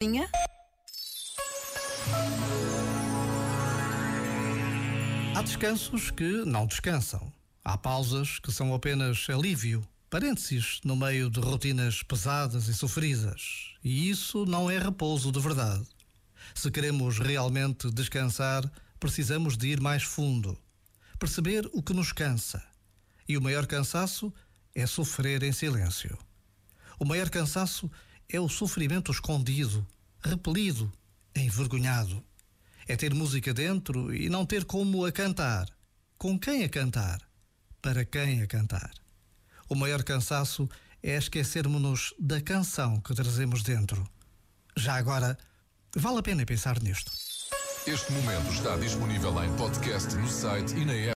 Minha? Há descansos que não descansam. Há pausas que são apenas alívio, parênteses no meio de rotinas pesadas e sofridas. E isso não é repouso de verdade. Se queremos realmente descansar, precisamos de ir mais fundo, perceber o que nos cansa. E o maior cansaço é sofrer em silêncio. O maior cansaço é o sofrimento escondido, repelido, envergonhado. É ter música dentro e não ter como a cantar. Com quem a cantar? Para quem a cantar? O maior cansaço é esquecermos-nos da canção que trazemos dentro. Já agora, vale a pena pensar nisto. Este momento está disponível em podcast no site e na app.